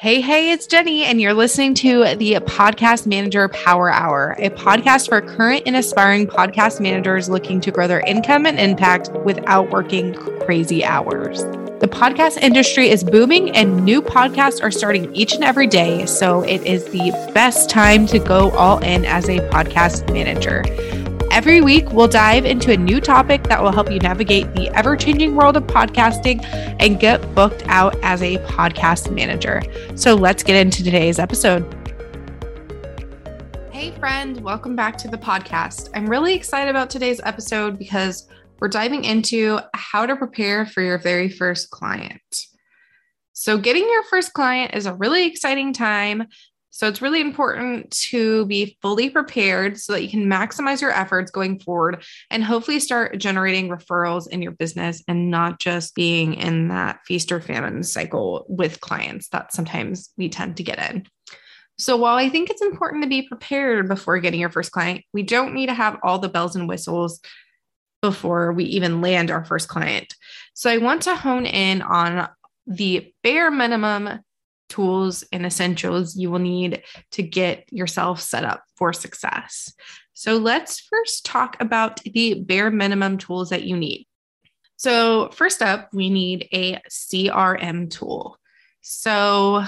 Hey, hey, it's Jenny, and you're listening to the Podcast Manager Power Hour, a podcast for current and aspiring podcast managers looking to grow their income and impact without working crazy hours. The podcast industry is booming, and new podcasts are starting each and every day. So it is the best time to go all in as a podcast manager. Every week, we'll dive into a new topic that will help you navigate the ever changing world of podcasting and get booked out as a podcast manager. So let's get into today's episode. Hey, friend, welcome back to the podcast. I'm really excited about today's episode because we're diving into how to prepare for your very first client. So, getting your first client is a really exciting time so it's really important to be fully prepared so that you can maximize your efforts going forward and hopefully start generating referrals in your business and not just being in that feast or famine cycle with clients that sometimes we tend to get in. So while I think it's important to be prepared before getting your first client, we don't need to have all the bells and whistles before we even land our first client. So I want to hone in on the bare minimum tools and essentials you will need to get yourself set up for success. So, let's first talk about the bare minimum tools that you need. So, first up, we need a CRM tool. So,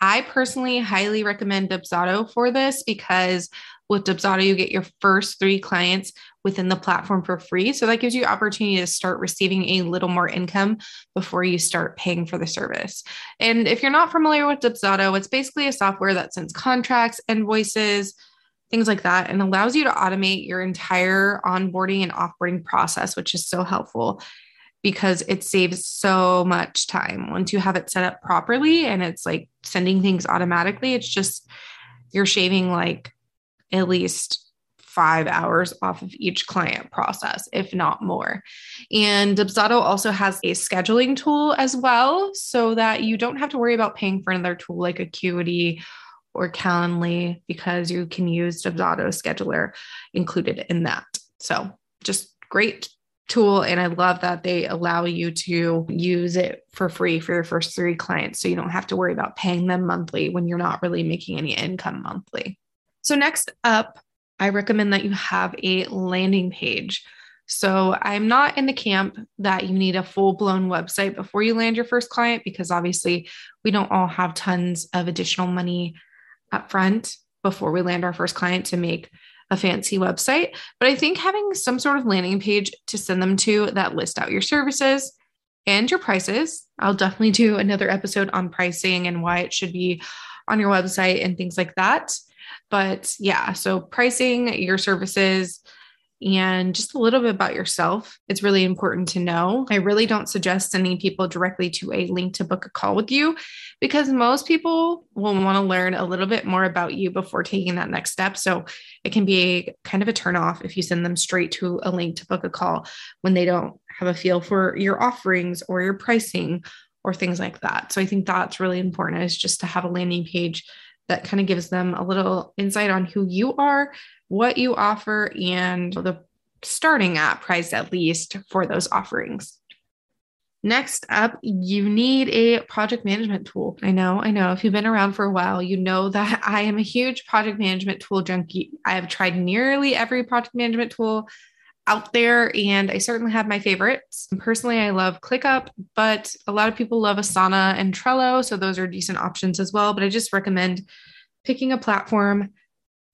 I personally highly recommend Dubsado for this because with Dubsado, you get your first three clients within the platform for free. So that gives you opportunity to start receiving a little more income before you start paying for the service. And if you're not familiar with Dubsado, it's basically a software that sends contracts, invoices, things like that, and allows you to automate your entire onboarding and offboarding process, which is so helpful because it saves so much time once you have it set up properly and it's like sending things automatically. It's just you're shaving like at least five hours off of each client process, if not more. And Dubsado also has a scheduling tool as well, so that you don't have to worry about paying for another tool like Acuity or Calendly because you can use Dubsado scheduler included in that. So just great tool and i love that they allow you to use it for free for your first three clients so you don't have to worry about paying them monthly when you're not really making any income monthly so, next up, I recommend that you have a landing page. So, I'm not in the camp that you need a full blown website before you land your first client because obviously we don't all have tons of additional money up front before we land our first client to make a fancy website. But I think having some sort of landing page to send them to that list out your services and your prices. I'll definitely do another episode on pricing and why it should be on your website and things like that. But yeah, so pricing your services and just a little bit about yourself. It's really important to know. I really don't suggest sending people directly to a link to book a call with you because most people will want to learn a little bit more about you before taking that next step. So it can be kind of a turnoff if you send them straight to a link to book a call when they don't have a feel for your offerings or your pricing or things like that. So I think that's really important is just to have a landing page that kind of gives them a little insight on who you are, what you offer, and the starting at price at least for those offerings. Next up, you need a project management tool. I know, I know. If you've been around for a while, you know that I am a huge project management tool junkie. I have tried nearly every project management tool out there, and I certainly have my favorites. Personally, I love ClickUp, but a lot of people love Asana and Trello. So those are decent options as well. But I just recommend picking a platform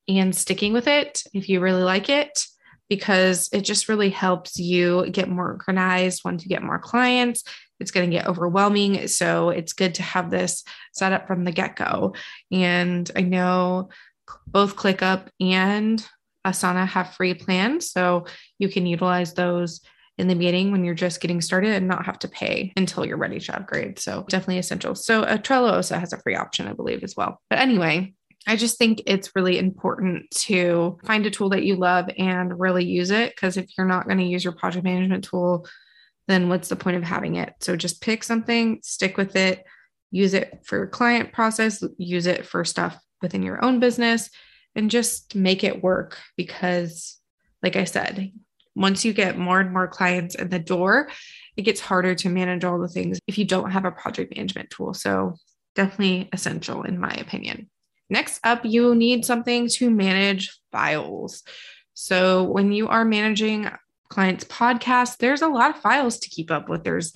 and sticking with it if you really like it, because it just really helps you get more organized once you get more clients. It's going to get overwhelming. So it's good to have this set up from the get go. And I know both ClickUp and Asana have free plans. So you can utilize those in the beginning when you're just getting started and not have to pay until you're ready to upgrade. So definitely essential. So a uh, Trello also has a free option, I believe, as well. But anyway, I just think it's really important to find a tool that you love and really use it. Because if you're not going to use your project management tool, then what's the point of having it? So just pick something, stick with it, use it for your client process, use it for stuff within your own business, and just make it work because like i said once you get more and more clients in the door it gets harder to manage all the things if you don't have a project management tool so definitely essential in my opinion. Next up, you need something to manage files. So when you are managing clients' podcasts, there's a lot of files to keep up with. There's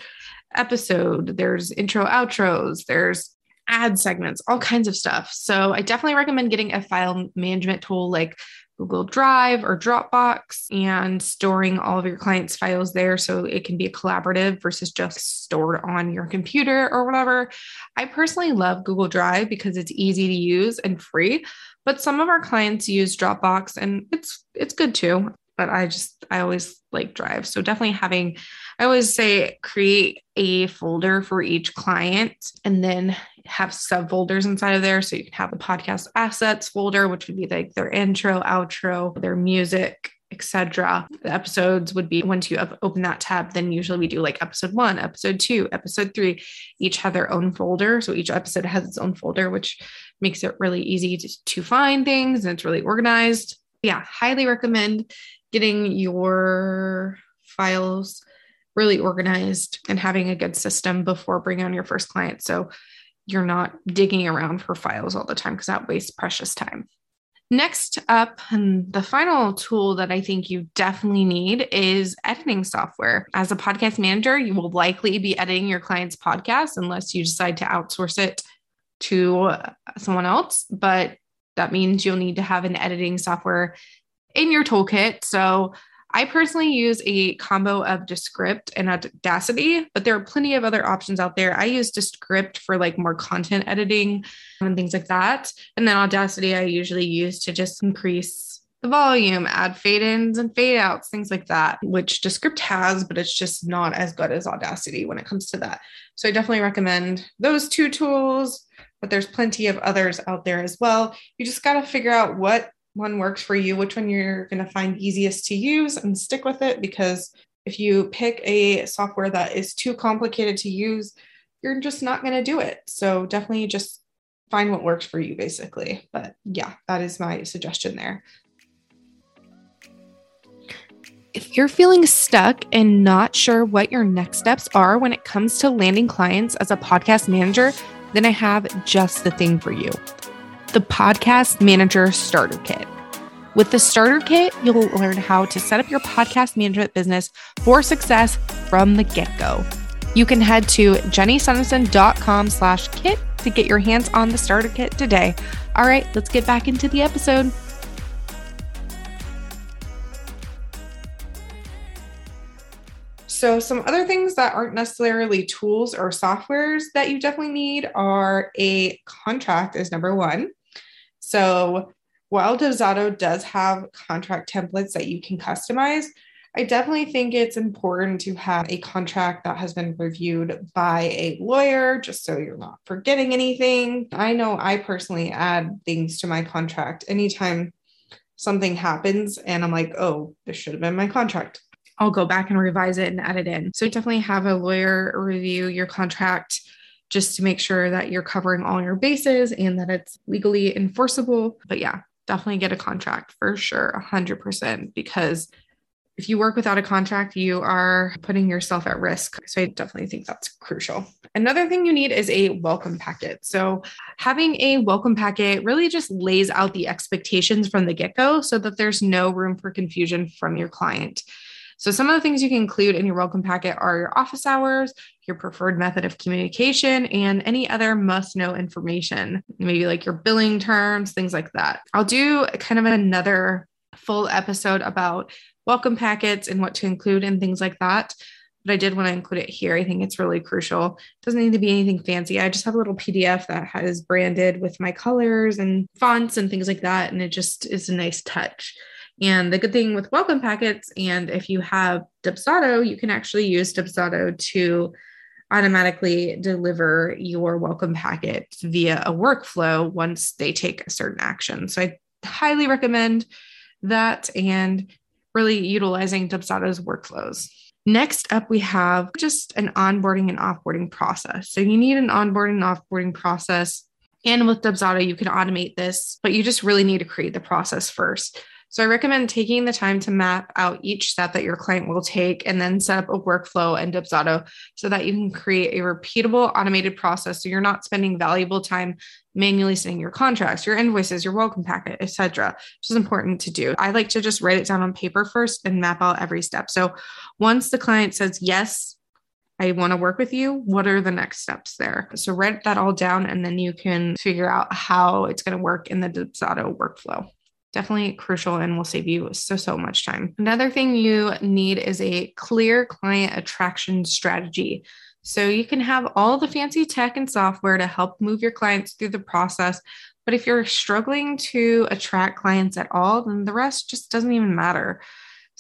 episode, there's intro, outros, there's ad segments, all kinds of stuff. So I definitely recommend getting a file management tool like Google Drive or Dropbox and storing all of your clients' files there so it can be a collaborative versus just stored on your computer or whatever. I personally love Google Drive because it's easy to use and free, but some of our clients use Dropbox and it's it's good too but I just, I always like Drive. So definitely having, I always say create a folder for each client and then have subfolders inside of there. So you can have the podcast assets folder, which would be like their intro, outro, their music, etc. The episodes would be once you open that tab, then usually we do like episode one, episode two, episode three, each have their own folder. So each episode has its own folder, which makes it really easy to, to find things and it's really organized. Yeah, highly recommend getting your files really organized and having a good system before bringing on your first client. So you're not digging around for files all the time because that wastes precious time. Next up, and the final tool that I think you definitely need is editing software. As a podcast manager, you will likely be editing your client's podcast unless you decide to outsource it to someone else. But that means you'll need to have an editing software in your toolkit. So I personally use a combo of Descript and Audacity, but there are plenty of other options out there. I use Descript for like more content editing and things like that. And then Audacity, I usually use to just increase the volume, add fade ins and fade outs, things like that, which Descript has, but it's just not as good as Audacity when it comes to that. So I definitely recommend those two tools, but there's plenty of others out there as well. You just got to figure out what one works for you, which one you're going to find easiest to use and stick with it. Because if you pick a software that is too complicated to use, you're just not going to do it. So definitely just find what works for you, basically. But yeah, that is my suggestion there. If you're feeling stuck and not sure what your next steps are when it comes to landing clients as a podcast manager, then I have just the thing for you the Podcast Manager Starter Kit. With the Starter Kit, you'll learn how to set up your podcast management business for success from the get-go. You can head to jennysuneson.com slash kit to get your hands on the starter kit today. All right, let's get back into the episode. So, some other things that aren't necessarily tools or softwares that you definitely need are a contract, is number one. So while Dubsado does have contract templates that you can customize, I definitely think it's important to have a contract that has been reviewed by a lawyer just so you're not forgetting anything. I know I personally add things to my contract anytime something happens and I'm like, oh, this should have been my contract. I'll go back and revise it and add it in. So definitely have a lawyer review your contract just to make sure that you're covering all your bases and that it's legally enforceable. But yeah, definitely get a contract for sure, 100%, because if you work without a contract, you are putting yourself at risk. So I definitely think that's crucial. Another thing you need is a welcome packet. So having a welcome packet really just lays out the expectations from the get go so that there's no room for confusion from your client. So, some of the things you can include in your welcome packet are your office hours, your preferred method of communication, and any other must know information, maybe like your billing terms, things like that. I'll do kind of another full episode about welcome packets and what to include and things like that. But I did want to include it here. I think it's really crucial. It doesn't need to be anything fancy. I just have a little PDF that has branded with my colors and fonts and things like that. And it just is a nice touch. And the good thing with welcome packets, and if you have Dubsado, you can actually use Dubsado to automatically deliver your welcome packet via a workflow once they take a certain action. So I highly recommend that and really utilizing Dubsado's workflows. Next up, we have just an onboarding and offboarding process. So you need an onboarding and offboarding process. And with Dubsado, you can automate this, but you just really need to create the process first. So I recommend taking the time to map out each step that your client will take and then set up a workflow in Dubsado so that you can create a repeatable automated process so you're not spending valuable time manually sending your contracts, your invoices, your welcome packet, etc. which is important to do. I like to just write it down on paper first and map out every step. So once the client says yes, I want to work with you. What are the next steps there? So write that all down and then you can figure out how it's going to work in the Dubsado workflow. Definitely crucial and will save you so, so much time. Another thing you need is a clear client attraction strategy. So you can have all the fancy tech and software to help move your clients through the process. But if you're struggling to attract clients at all, then the rest just doesn't even matter.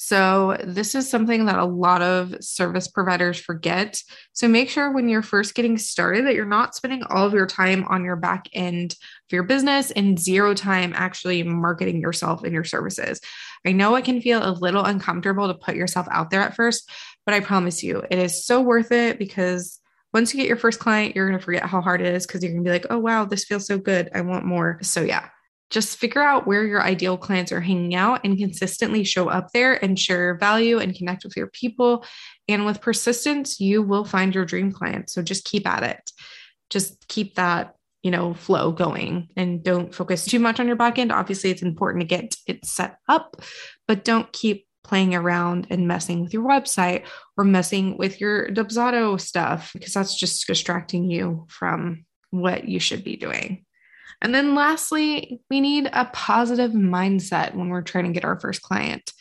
So, this is something that a lot of service providers forget. So, make sure when you're first getting started that you're not spending all of your time on your back end of your business and zero time actually marketing yourself and your services. I know it can feel a little uncomfortable to put yourself out there at first, but I promise you, it is so worth it because once you get your first client, you're going to forget how hard it is because you're going to be like, oh, wow, this feels so good. I want more. So, yeah, just figure out where your ideal clients are hanging out and consistently show up there and share your value and connect with your people. And with persistence, you will find your dream client. So just keep at it. Just keep that, you know, flow going and don't focus too much on your back end. Obviously, it's important to get it set up, but don't keep playing around and messing with your website or messing with your Dubsado stuff because that's just distracting you from what you should be doing. And then lastly, we need a positive mindset when we're trying to get our first client.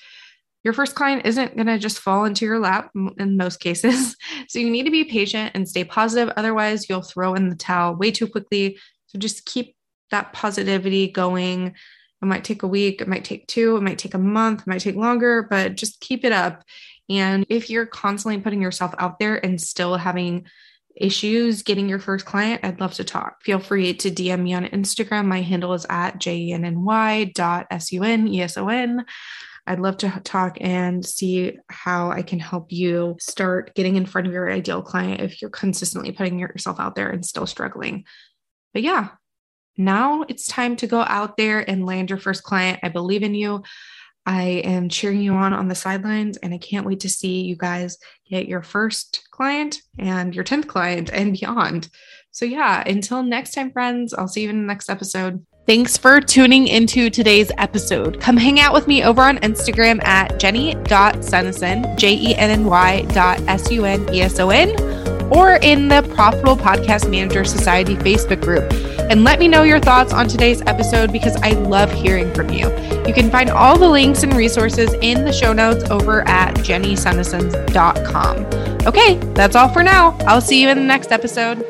Your first client isn't going to just fall into your lap in most cases. So you need to be patient and stay positive. Otherwise, you'll throw in the towel way too quickly. So just keep that positivity going. It might take a week, it might take two, it might take a month, it might take longer, but just keep it up. And if you're constantly putting yourself out there and still having issues getting your first client, I'd love to talk. Feel free to DM me on Instagram. My handle is at jenny.suneson. I'd love to talk and see how I can help you start getting in front of your ideal client if you're consistently putting yourself out there and still struggling. But yeah, now it's time to go out there and land your first client. I believe in you. I am cheering you on on the sidelines, and I can't wait to see you guys get your first client and your 10th client and beyond. So, yeah, until next time, friends, I'll see you in the next episode. Thanks for tuning into today's episode. Come hang out with me over on Instagram at jenny.suneson, J E N N Y dot S U N E S O N, or in the Profitable Podcast Manager Society Facebook group and let me know your thoughts on today's episode because I love hearing from you. You can find all the links and resources in the show notes over at jennysuneson.com. Okay, that's all for now. I'll see you in the next episode.